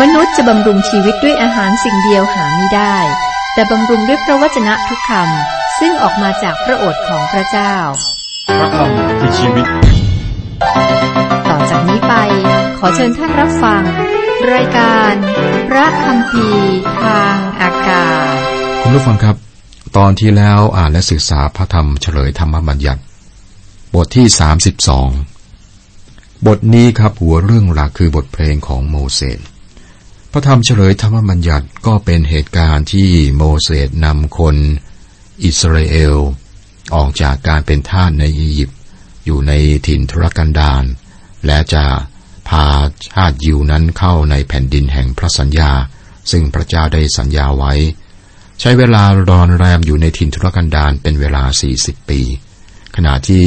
มนุษย์จะบำรุงชีวิตด้วยอาหารสิ่งเดียวหาไม่ได้ แต่บำรุงด้วยพระวจนะทุกคำซึ่งออกมาจากพระโอษฐ์ของพระเจ้า พระคำคือชีวิต ต่อจากนี้ไป ขอเชิญท่านรับฟัง รายการ พระคำพีทางอากาศ คุณผู้ฟังครับ ตอนที่แล้วอ่านและศึกษาพระธรรมเฉลยธรรมบัญญัติ บทที่ 32 บทนี้ครับหัวเรื่องหลักคือบทเพลงของโมเสส พระธรรมเฉลยธรรมบัญญัติก็เป็นเหตุการณ์ที่โมเสสนำคนอิสราเอล ออกจากการเป็นทาสในอียิปต์อยู่ในถิ่นทุรกันดารและจะพาชาติยิวนั้นเข้าในแผ่นดินแห่งพระสัญญา ซึ่งพระเจ้าได้สัญญาไว้ ใช้เวลารอนแรมอยู่ในถิ่นทุรกันดารเป็นเวลา 40 ปี ขณะที่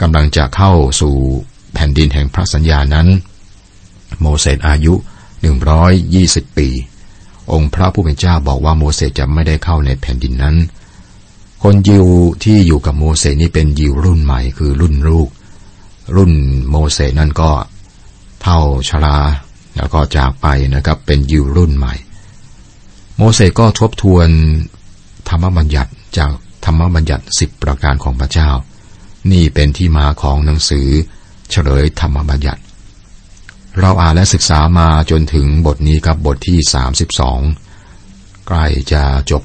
กำลังจะเข้าสู่แผ่นดินแห่งพระสัญญานั้น โมเสสอายุ 120ปี องค์พระผู้เป็นเจ้าบอกว่าโมเสสจะไม่ได้เข้าในแผ่นดินนั้น คนยิวที่อยู่กับโมเสสนี่เป็นยิวรุ่นใหม่คือรุ่นลูก รุ่นโมเสสนั่นก็เท่าชรา แล้วก็จากไปนะครับเป็นยิวรุ่นใหม่ โมเสสก็ทบทวนธรรมบัญญัติจากธรรมบัญญัติสิบประการของพระเจ้า นี่เป็นที่มาของหนังสือเฉลยธรรมบัญญัติ เราอ่านและศึกษามาจนถึงบทนี้ครับบทที่ 32 ใกล้จะจบ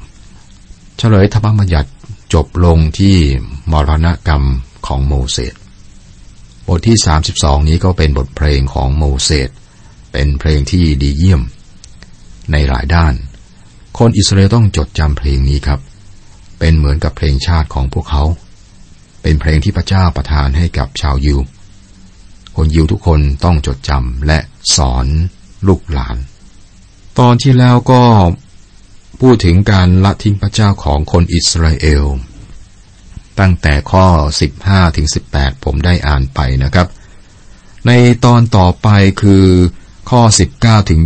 เฉลยธรรมบัญญัติจบลงที่มรณกรรมของโมเสสบทที่ 32 นี้ก็เป็นบทเพลงของโมเสสเป็นเพลงที่ดีเยี่ยม ในหลายด้าน คนอิสราเอลต้องจดจำเพลงนี้ครับ เป็นเหมือนกับเพลงชาติของพวกเขา เป็นเพลงที่พระเจ้าประทานให้กับชาวยิว คนยิวทุกคนต้องจดจำและสอนลูกหลาน ตอนที่แล้วก็พูดถึงการละทิ้งพระเจ้าของคนอิสราเอล ตั้งแต่ข้อ 15ถึง18 ผมได้อ่านไปนะครับ ในตอนต่อไปคือข้อ 19ถึง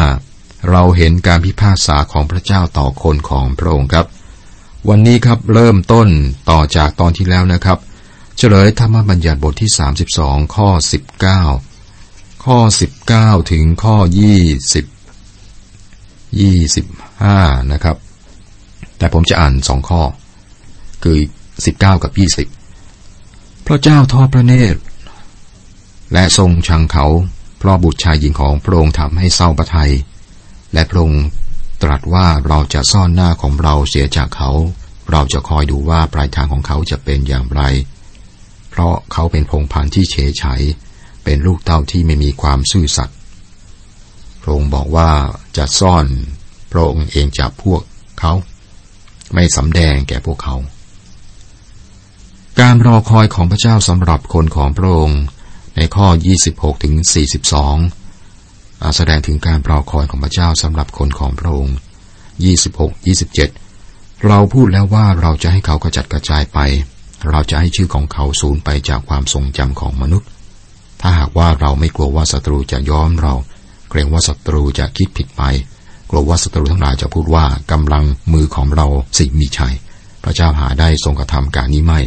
25 เราเห็นการพิพากษาของพระเจ้าต่อคนของพระองค์ครับ วันนี้ครับเริ่มต้นต่อจากตอนที่แล้วนะครับ เฉลยธรรมบัญญัติบทที่ 32 ข้อ 19 ข้อ 19 ถึงข้อ 20 25 นะครับ แต่ผมจะอ่านสองข้อ คือ 19 กับ 20 พระเจ้าทอดพระเนตร และทรงชังเขาเพราะบุตรชายหญิงของพระองค์ทำให้เศร้าประทัย และพระองค์ตรัสว่าเราจะซ่อนหน้าของเราเสียจากเขา เราจะคอยดูว่าปลายทางของเขาจะเป็นอย่างไร เพราะเขาเป็นพงพันธุ์ที่เฉยไฉเป็นลูกเต้าที่ไม่มีความซื่อสัตย์พระองค์บอกว่าจะซ่อนพระองค์เองจากพวกเขา ไม่สำแดงแก่พวกเขา การรอคอยของพระเจ้าสำหรับคนของพระองค์ในข้อ 26ถึง42 แสดงถึงการรอคอยของพระเจ้าสำหรับคนของพระองค์ 26 27 เราพูดแล้วว่าเราจะให้เขากระจัดกระจายไป เราจะให้ชื่อของเขาสูญไปจากความทรงจำของมนุษย์ ถ้าหากว่าเราไม่กลัวว่าศัตรูจะย้อมเรา เกรงว่าศัตรูจะคิดผิดไปกลัวว่าศัตรูทั้งหลายจะพูดว่ากำลังมือของเราสิมีชัย พระเจ้าหาได้ทรงกระทำการนี้ไม่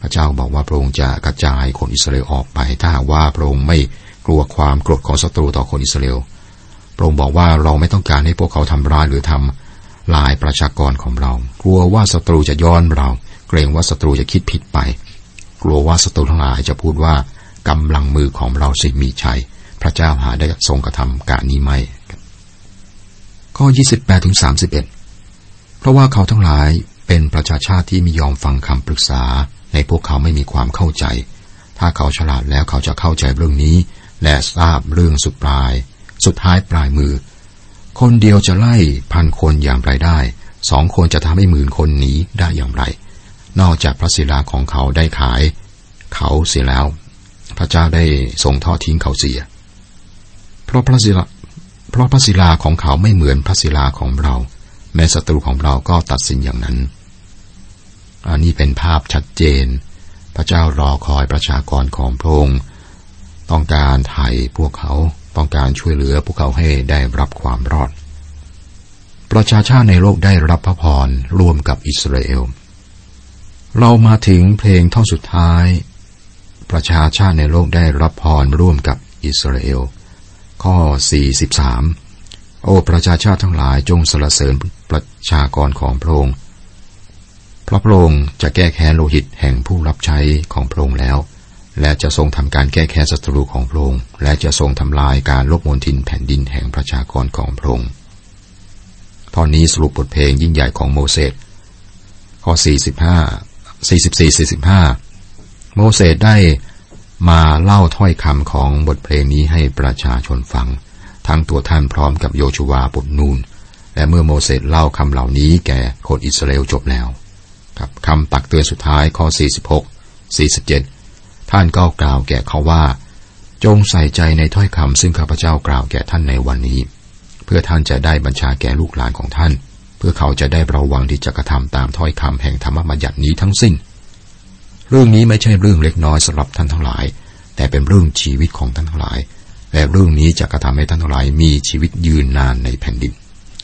พระเจ้าบอกว่าพระองค์จะกระจายคนอิสราเอลออกไป ถ้าหากว่าพระองค์ไม่กลัวความโกรธของศัตรูต่อคนอิสราเอลพระองค์บอกว่าเราไม่ต้องการให้พวกเขาทำร้ายหรือทำ ลายประชากรของเรา กลัวว่าศัตรูจะย้อนเรา เกรงว่าศัตรูจะคิดผิดไป กลัวว่าศัตรูทั้งหลายจะพูดว่ากำลังมือของเราสิมีชัย พระเจ้าหาได้ทรงกระทำการนี้ไหม่ข้อ 28ถึง31 เพราะว่าเขาทั้งหลายเป็นประชาชาติที่ไม่ยอมฟังคำปรึกษา ในพวกเขาไม่มีความเข้าใจ ถ้าเขาฉลาดแล้วเขาจะเข้าใจเรื่องนี้ และทราบเรื่องสุดปลาย สุดท้ายปลายมือ คนเดียวจะไล่พันคนอย่างไรได้ สองคนจะทำให้หมื่นคนหนีได้อย่างไร นอกจากพระศิลาของเขาได้ขาย เขาเสียแล้ว พระเจ้าได้ทรงทอดทิ้งเขาเสีย เพราะพระศิลาเพราะพระศิลาของเขาไม่เหมือนพระศิลาของเรา แม้ศัตรูของเราก็ตัดสินอย่างนั้น อันนี้เป็นภาพชัดเจน พระเจ้ารอคอยประชากรของพระองค์ต้องการไถ่พวกเขา ต้องการช่วยเหลือพวกเขาให้ได้รับความรอด ประชาชาติในโลกได้รับพระพรร่วมกับอิสราเอล เรามาถึงเพลงท่อนสุดท้าย ประชาชาติในโลกได้รับพรร่วมกับอิสราเอล ข้อ 43 โอ้ประชาชาติทั้งหลายจงสรรเสริญประชากรของพระองค์เพราะพระองค์จะแก้แค้นโลหิตแห่งผู้รับใช้ของพระองค์แล้ว และจะทรงทำการแก้แค้นศัตรูของพระองค์ และจะทรงทำลายการลบมนทินแผ่นดินแห่งประชากรของพระองค์ตอนนี้สรุปบทเพลงยิ่งใหญ่ของโมเสส ข้อ 45 44 45 โมเสสได้มาเล่าถ้อยคำของบทเพลงนี้ให้ประชาชนฟัง ทั้งตัวท่านพร้อมกับโยชูวาบทนูน และเมื่อโมเสสเล่าคำเหล่านี้แก่คนอิสราเอลจบแล้ว ครับคำตักเตือนสุดท้ายข้อ 46 47 ท่านก็กล่าวแก่เขาว่า จงใส่ใจในถ้อยคำซึ่งข้าพเจ้ากล่าวแก่ท่านในวันนี้ เพื่อท่านจะได้บัญชาแก่ลูกหลานของท่าน เพื่อเขาจะได้ระวังที่จะกระทำตามถ้อยคำแห่งธรรมบัญญัตินี้ทั้งสิ้น เรื่องนี้ไม่ใช่เรื่องเล็กน้อยสำหรับท่านทั้งหลาย แต่เป็นเรื่องชีวิตของท่านทั้งหลายและเรื่องนี้จะกระทำให้ท่านทั้งหลายมีชีวิตยืนนานในแผ่นดิน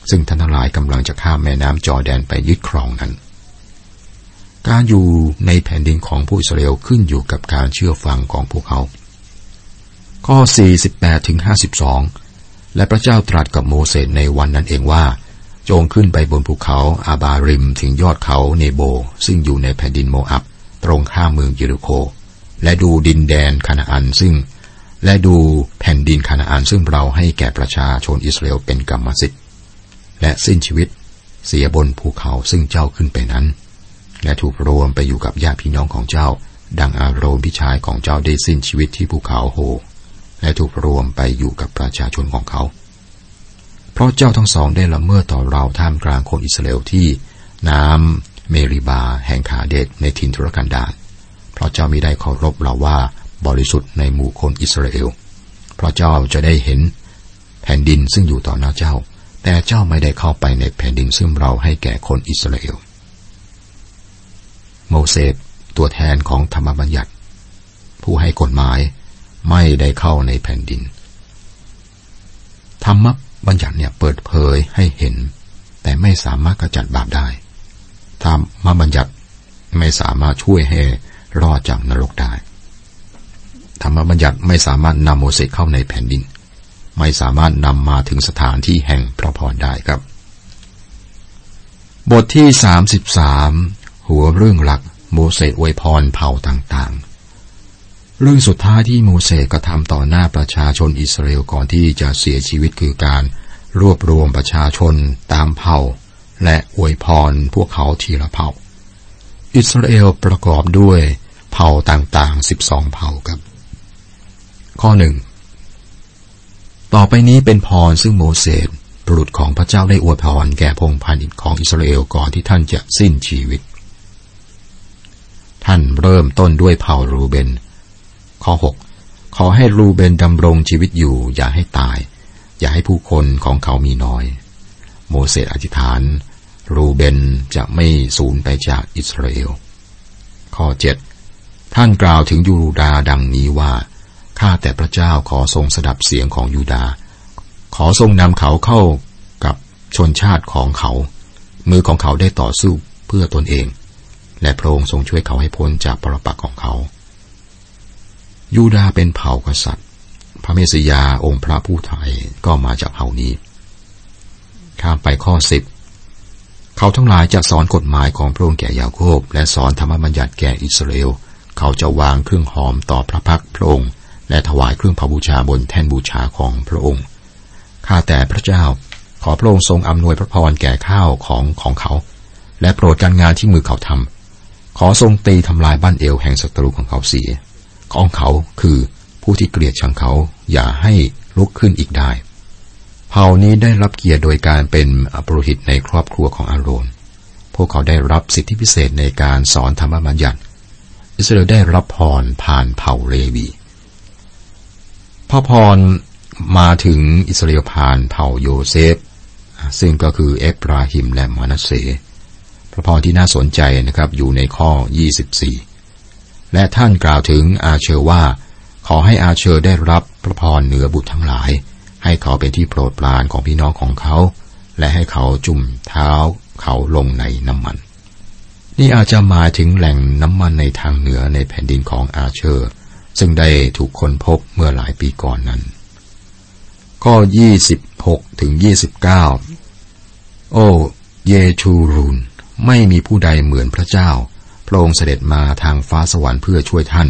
ซึ่งท่านทั้งหลายกำลังจะข้ามแม่น้ำจอแดนไปยึดครองนั้น การอยู่ในแผ่นดินของผู้อิสราเอลขึ้นอยู่กับการเชื่อฟังของพวกเขา ข้อ 48ถึง52 และพระเจ้าตรัสกับโมเสสในวันนั้นเองว่า จงขึ้นไปบนภูเขาอาบาริมถึงยอดเขาเนโบ ซึ่งอยู่ในแผ่นดินโมอับ ตรงข้ามเมืองเยริโค และดูดินแดนคานาอันซึ่ง และดูแผ่นดินคานาอันซึ่งเราให้แก่ประชาชนอิสราเอลเป็นกรรมสิทธิ์และสิ้นชีวิตเสียบนภูเขาซึ่งเจ้าขึ้นไปนั้น และถูกรวมไปอยู่กับญาติพี่น้องของเจ้า ดังอารมพิชายของเจ้าได้สิ้นชีวิตที่ภูเขาโฮและถูกรวมไปอยู่กับประชาชนของเขา เพราะเจ้าทั้งสองได้ละเมิดต่อเราท่ามกลางคนอิสราเอลที่ น้ำเมริบา แห่งขาเดชในทินทุรกันดารเพราะเจ้ามิได้เคารพเราว่าบริสุทธิ์ในหมู่คนอิสราเอล เพราะเจ้าจะได้เห็นแผ่นดินซึ่งอยู่ต่อหน้าเจ้า แต่เจ้าไม่ได้เข้าไปในแผ่นดินซึ่งเราให้แก่คนอิสราเอล โมเสสตัวแทนของธรรมบัญญัติ ผู้ให้กฎหมายไม่ได้เข้าในแผ่นดิน ธรรมบัญญัติเนี่ยเปิดเผยให้เห็น แต่ไม่สามารถกระจัดบาปได้ ธรรมบัญญัติไม่สามารถช่วยให้รอดจากนรกได้ ธรรมบัญญัติไม่สามารถนำโมเสสเข้าในแผ่นดิน ไม่สามารถนำมาถึงสถานที่แห่งพระพรได้ครับ บทที่สามสิบสาม หัวเรื่องหลักโมเสสอวยพรเผ่าต่างๆ เรื่องสุดท้ายที่โมเสสกระทำต่อหน้าประชาชนอิสราเอลก่อนที่จะเสียชีวิตคือการรวบรวมประชาชนตามเผ่า และอวยพรพวกเขาทีละเผ่า อิสราเอลประกอบด้วยเผ่าต่างๆสิบสองเผ่าครับ ข้อหนึ่งต่อไปนี้เป็นพรซึ่งโมเสสบุรุษของพระเจ้าได้อวยพรแก่พงพันธ์ของอิสราเอลก่อนที่ท่านจะสิ้นชีวิต ท่านเริ่มต้นด้วยเผ่ารูเบน ข้อ 6 ขอให้รูเบนดำรงชีวิตอยู่ อย่าให้ตาย อย่าให้ผู้คนของเขามีน้อย โมเสสอธิษฐาน รูเบนจะไม่สูญไปจากอิสราเอล ข้อ 7 ท่านกล่าวถึงยูดาดังนี้ว่า ข้าแต่พระเจ้าขอทรงสดับเสียงของยูดา ขอทรงนำเขาเข้ากับชนชาติของเขา มือของเขาได้ต่อสู้เพื่อตนเอง และพระองค์ทรงช่วยเขาให้พ้นจากปรปักของเขา ยูดาเป็นเผ่ากษัตริย์ พระเมสยาองค์พระผู้ไทยก็มาจากเผ่านี้ ข้ามไปข้อสิบเขาทั้งหลายจะสอนกฎหมายของพระองค์แก่ยาโคบ และสอนธรรมบัญญัติแก่อิสราเอล เขาจะวางเครื่องหอมต่อพระพักพระองค์ และถวายเครื่องพบูชาบนแท่นบูชาของพระองค์ ข้าแต่พระเจ้าขอพระองค์ทรงอำนวยพระพรแก่ข้าวของของเขา และโปรดการงานที่มือเขาทำ ขอทรงตีทำลายบั้นเอวแห่งศัตรูของเขาเสีย ของเขาคือผู้ที่เกลียดชังเขาอย่าให้ลุกขึ้นอีกได้ เผ่านี้ได้รับเกียรติโดยการเป็นปุโรหิตในครอบครัวของอาโรน พวกเขาได้รับสิทธิพิเศษในการสอนธรรมบัญญัติ อิสราเอลได้รับพรผ่านเผ่าเลวีพระพรมาถึงอิสราเอลผ่านเผ่าโยเซฟ ซึ่งก็คือเอฟราฮิมและมานาเซ พระพรที่น่าสนใจนะครับอยู่ในข้อ 24 และท่านกล่าวถึงอาเชอร์ว่า ขอให้อาเชอร์ได้รับพระพรเหนือบุตรทั้งหลาย ให้เขาเป็นที่โปรดปรานของพี่น้องของเขา และให้เขาจุ่มเท้าเขาลงในน้ำมัน นี่อาจจะหมายถึงแหล่งน้ำมันในทางเหนือในแผ่นดินของอาเชอร์ซึ่งได้ถูกค้นพบเมื่อหลายปีก่อนนั้นข้อ26ถึง29 โอ้เยชูรุน ไม่มีผู้ใดเหมือนพระเจ้า พระองค์เสด็จมาทางฟ้าสวรรค์เพื่อช่วยท่าน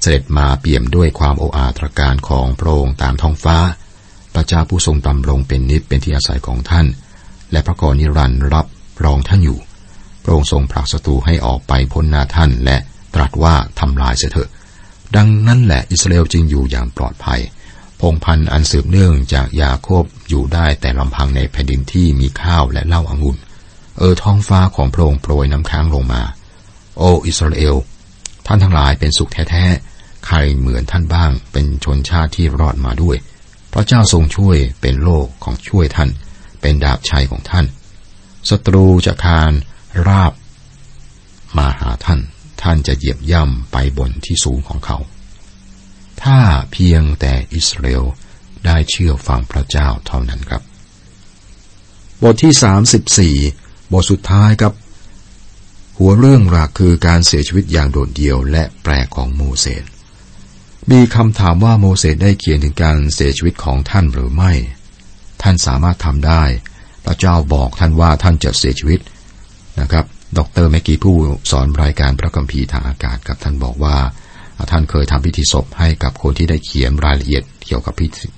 เสด็จมาเปี่ยมด้วยความโออาตรการของพระองค์ตามท้องฟ้า พระเจ้าผู้ทรงดำรงเป็นนิจเป็นที่อาศัยของท่าน และพระกรนิรันดร์รับรองท่านอยู่ พระองค์ทรงผลักศัตรูให้ออกไปพ้นหน้าท่านและตรัสว่าทำลายเสียเถอะ ดังนั้นแหละอิสราเอลจึงอยู่อย่างปลอดภัย พงพันธ์อันสืบเนื่องจากยาโคบอยู่ได้แต่ลำพังในแผ่นดินที่มีข้าวและเหล้าอางุ่น เออท้องฟ้าของพระองค์โปรยน้ำค้างลงมา โออิสราเอล ท่านทั้งหลายเป็นสุขแท้ๆ ใครเหมือนท่านบ้าง เป็นชนชาติที่รอดมาด้วย พระเจ้าทรงช่วยเป็นโลกของช่วยท่าน เป็นดาบชัยของท่าน ศัตรูจะคานราบ มาหาท่าน ท่านจะเหยียบย่ำไปบนที่สูงของเขา ถ้าเพียงแต่อิสราเอลได้เชื่อฟังพระเจ้าเท่านั้นครับ บทที่ 34 บทสุดท้ายครับ หัวเรื่องหลักคือการเสียชีวิตอย่างโดดเดี่ยวและแปลกของโมเสสมีคำถามว่าโมเสสได้เขียนถึงการเสียชีวิตของท่านหรือไม่ ท่านสามารถทำได้ พระเจ้าบอกท่านว่าท่านจะเสียชีวิตนะครับ ดรแมกกี้ผู้สอนรายการพระคัมภีร์ทางอากาศกับท่านบอกว่าท่านเคยทำพิธีศพให้กับคนที่ได้เขียนรายละเอียดเกี่ยวกับ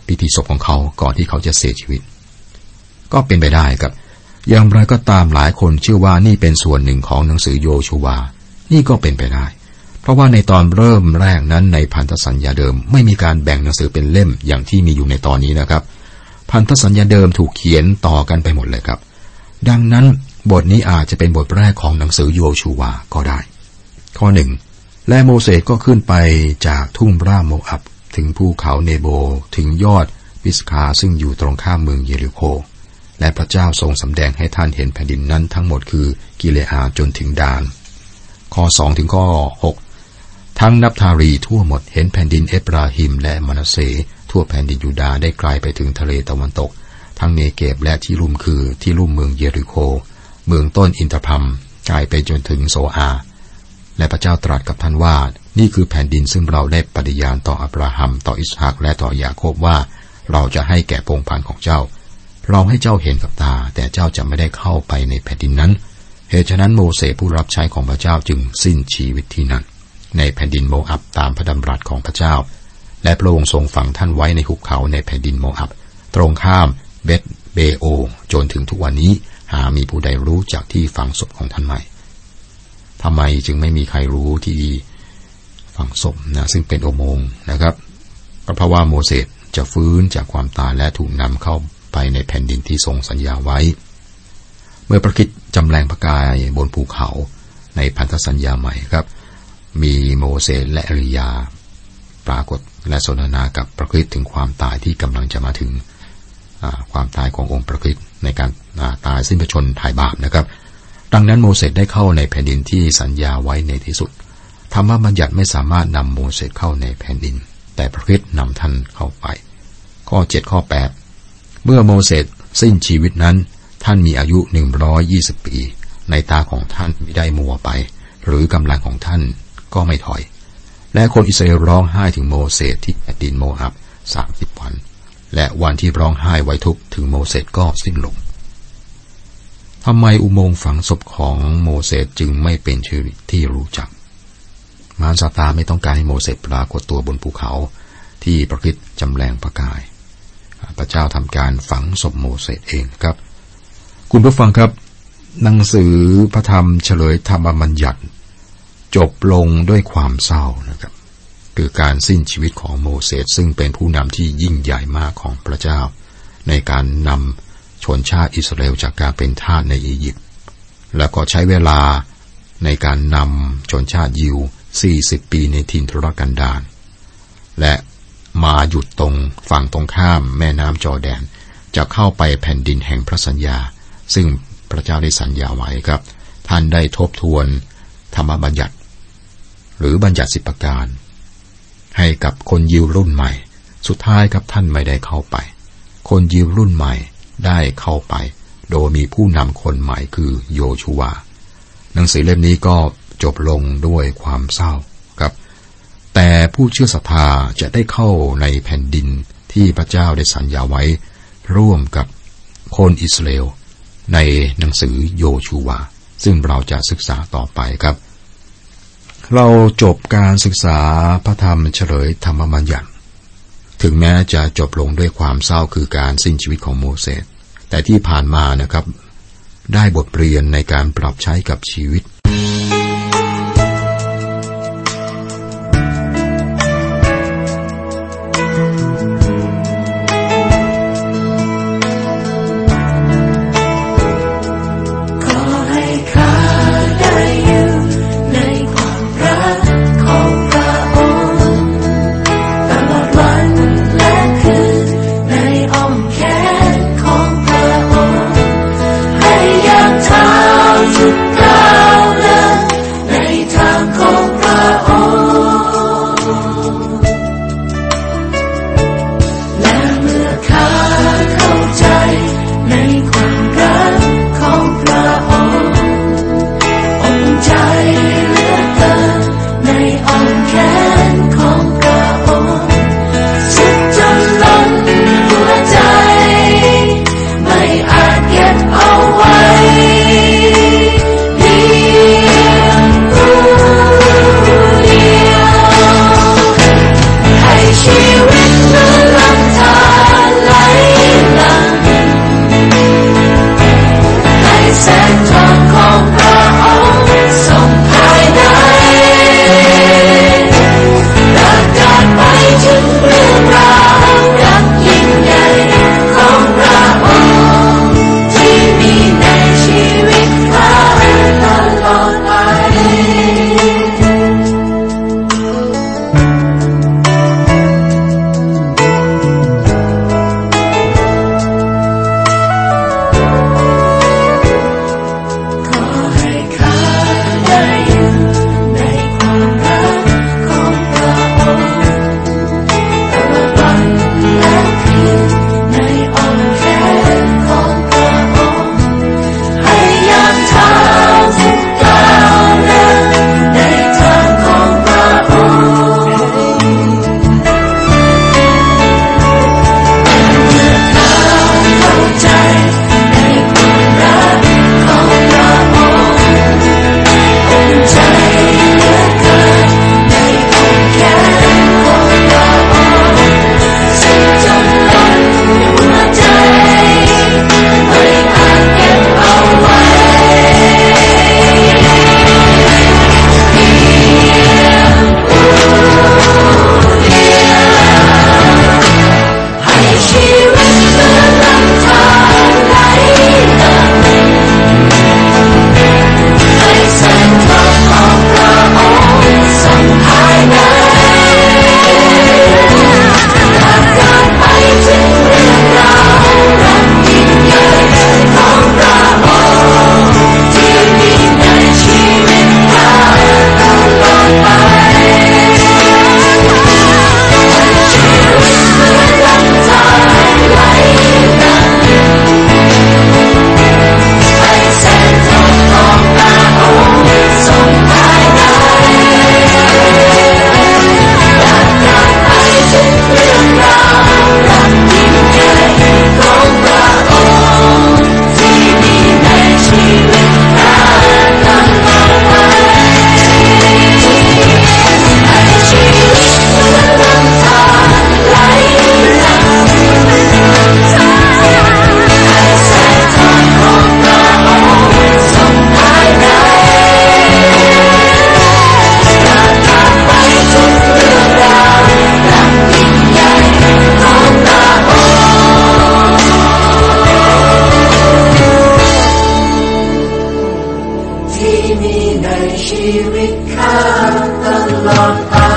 พิธีศพของเขาก่อนที่เขาจะเสียชีวิต ก็เป็นไปได้ครับ อย่างไรก็ตามหลายคนเชื่อว่านี่เป็นส่วนหนึ่งของหนังสือโยชูวา นี่ก็เป็นไปได้ เพราะว่าในตอนเริ่มแรกนั้นในพันธสัญญาเดิม ไม่มีการแบ่งหนังสือเป็นเล่มอย่างที่มีอยู่ในตอนนี้นะครับ พันธสัญญาเดิมถูกเขียนต่อกันไปหมดเลยครับ ดังนั้นบทนี้อาจจะเป็นบทแรกของหนังสือโยชูวาก็ได้ ข้อหนึ่งและโมเสสก็ขึ้นไปจากทุ่งราบโมอับ ถึงภูเขาเนโบถึงยอดปิสกาห์ซึ่งอยู่ตรงข้ามเมืองเยริโค และพระเจ้าทรงสำแดงให้ท่านเห็นแผ่นดินนั้นทั้งหมดคือกิเลอาดจนถึงดาน ข้อสองถึงข้อหกทั้งนัฟทาลีทั้งหมดเห็นแผ่นดินเอฟราอิมและมนัสเสห์ทั่วแผ่นดินยูดาได้ไกลไปถึงทะเลตะวันตก ทั้งเนเกบและที่ลุ่มคือที่ลุ่มเมืองเยริโค เมืองต้นอินทรพัมไกลไปจนถึงโซอา และพระเจ้าตรัสกับท่านว่า นี่คือแผ่นดินซึ่งเราได้ปฏิญาณต่ออับราฮัมต่ออิสฮักและต่อยาโคบว่า เราจะให้แก่พงพันของเจ้า เราให้เจ้าเห็นกับตา แต่เจ้าจะไม่ได้เข้าไปในแผ่นดินนั้น เหตุฉะนั้นโมเสสผู้รับใช้ของพระเจ้าจึงสิ้นชีวิตที่นั่น ในแผ่นดินโมอับตามพระดำรัสของพระเจ้า และพระองค์ทรงฝังท่านไว้ในหุบเขาในแผ่นดินโมอับ ตรงข้ามเบตเบโอ จนถึงทุกวันนี้หามีผู้ใดรู้จากที่ฝังศพของท่านไหมทำไมจึงไม่มีใครรู้ที่ฝังศพนะซึ่งเป็นโอโมงนะครับก็เพราะว่าโมเสสจะฟื้นจากความตายและถูกนำเข้า ไปในแผ่นดินที่ทรงสัญญาไว้ เมื่อพระคิดจำแรงพระกายบนภูเขาในพันธสัญญาใหม่ครับ มีโมเสสและอริยา ปรากฏและสนทนากับพระคิดถึงความตายที่กำลังจะมาถึงความตายขององค์พระคิดในการตายสิ้นพระชนถ่ายบาปนะครับ ดังนั้นโมเสสได้เข้าในแผ่นดินที่สัญญาไว้ในที่สุดธรรมบัญญัติไม่สามารถนำโมเสสเข้าในแผ่นดิน แต่พระคิดนำท่านเข้าไป ข้อ 7 ข้อ 8 เมื่อโมเสสสิ้นชีวิตนั้น ท่านมีอายุ120ปี ในตาของท่านไม่ได้มัวไป หรือกำลังของท่านก็ไม่ถอย และคนอิสราเอลร้องไห้ถึงโมเสสที่แผ่นดินโมอับสามสิบวัน และวันที่ร้องไห้ไว้ทุกถึงโมเสสก็สิ้นลงทำไมอุโมงค์ฝังศพของโมเสสจึงไม่เป็นชื่อที่รู้จัก มารซาตาไม่ต้องการให้โมเสสปรากฏตัวบนภูเขาที่ประคิดจำแรงประกาย พระเจ้าทำการฝังศพโมเสสเองครับ คุณผู้ฟังครับ หนังสือพระธรรมเฉลยธรรมบัญญัติ จบลงด้วยความเศร้านะครับ คือการสิ้นชีวิตของโมเสสซึ่งเป็นผู้นำที่ยิ่งใหญ่มากของพระเจ้า ในการนำชนชาติอิสราเอลจากการเป็นทาสในอียิปต์แล้วก็ใช้เวลาในการนำชนชาติยิว 40 ปีในทินทุรกันดารและ มาหยุดตรงฝั่งตรงข้ามแม่น้ำจอแดน จะเข้าไปแผ่นดินแห่งพระสัญญา ซึ่งพระเจ้าได้สัญญาไว้ครับ ท่านได้ทบทวนธรรมบัญญัติ หรือบัญญัติสิบประการ ให้กับคนยิวรุ่นใหม่ สุดท้ายครับท่านไม่ได้เข้าไป คนยิวรุ่นใหม่ได้เข้าไป โดยมีผู้นำคนใหม่คือโยชูวาหนังสือเล่มนี้ก็จบลงด้วยความเศร้า แต่ผู้เชื่อศรัทธาจะได้เข้าในแผ่นดินที่พระเจ้าได้สัญญาไว้ ร่วมกับคนอิสราเอลในหนังสือโยชูวา ซึ่งเราจะศึกษาต่อไปครับ เราจบการศึกษาพระธรรมเฉลยธรรมบัญญัติถึงแม้จะจบลงด้วยความเศร้าคือการสิ้นชีวิตของโมเสส แต่ที่ผ่านมานะครับ ได้บทเรียนในการปรับใช้กับชีวิต love the Lord.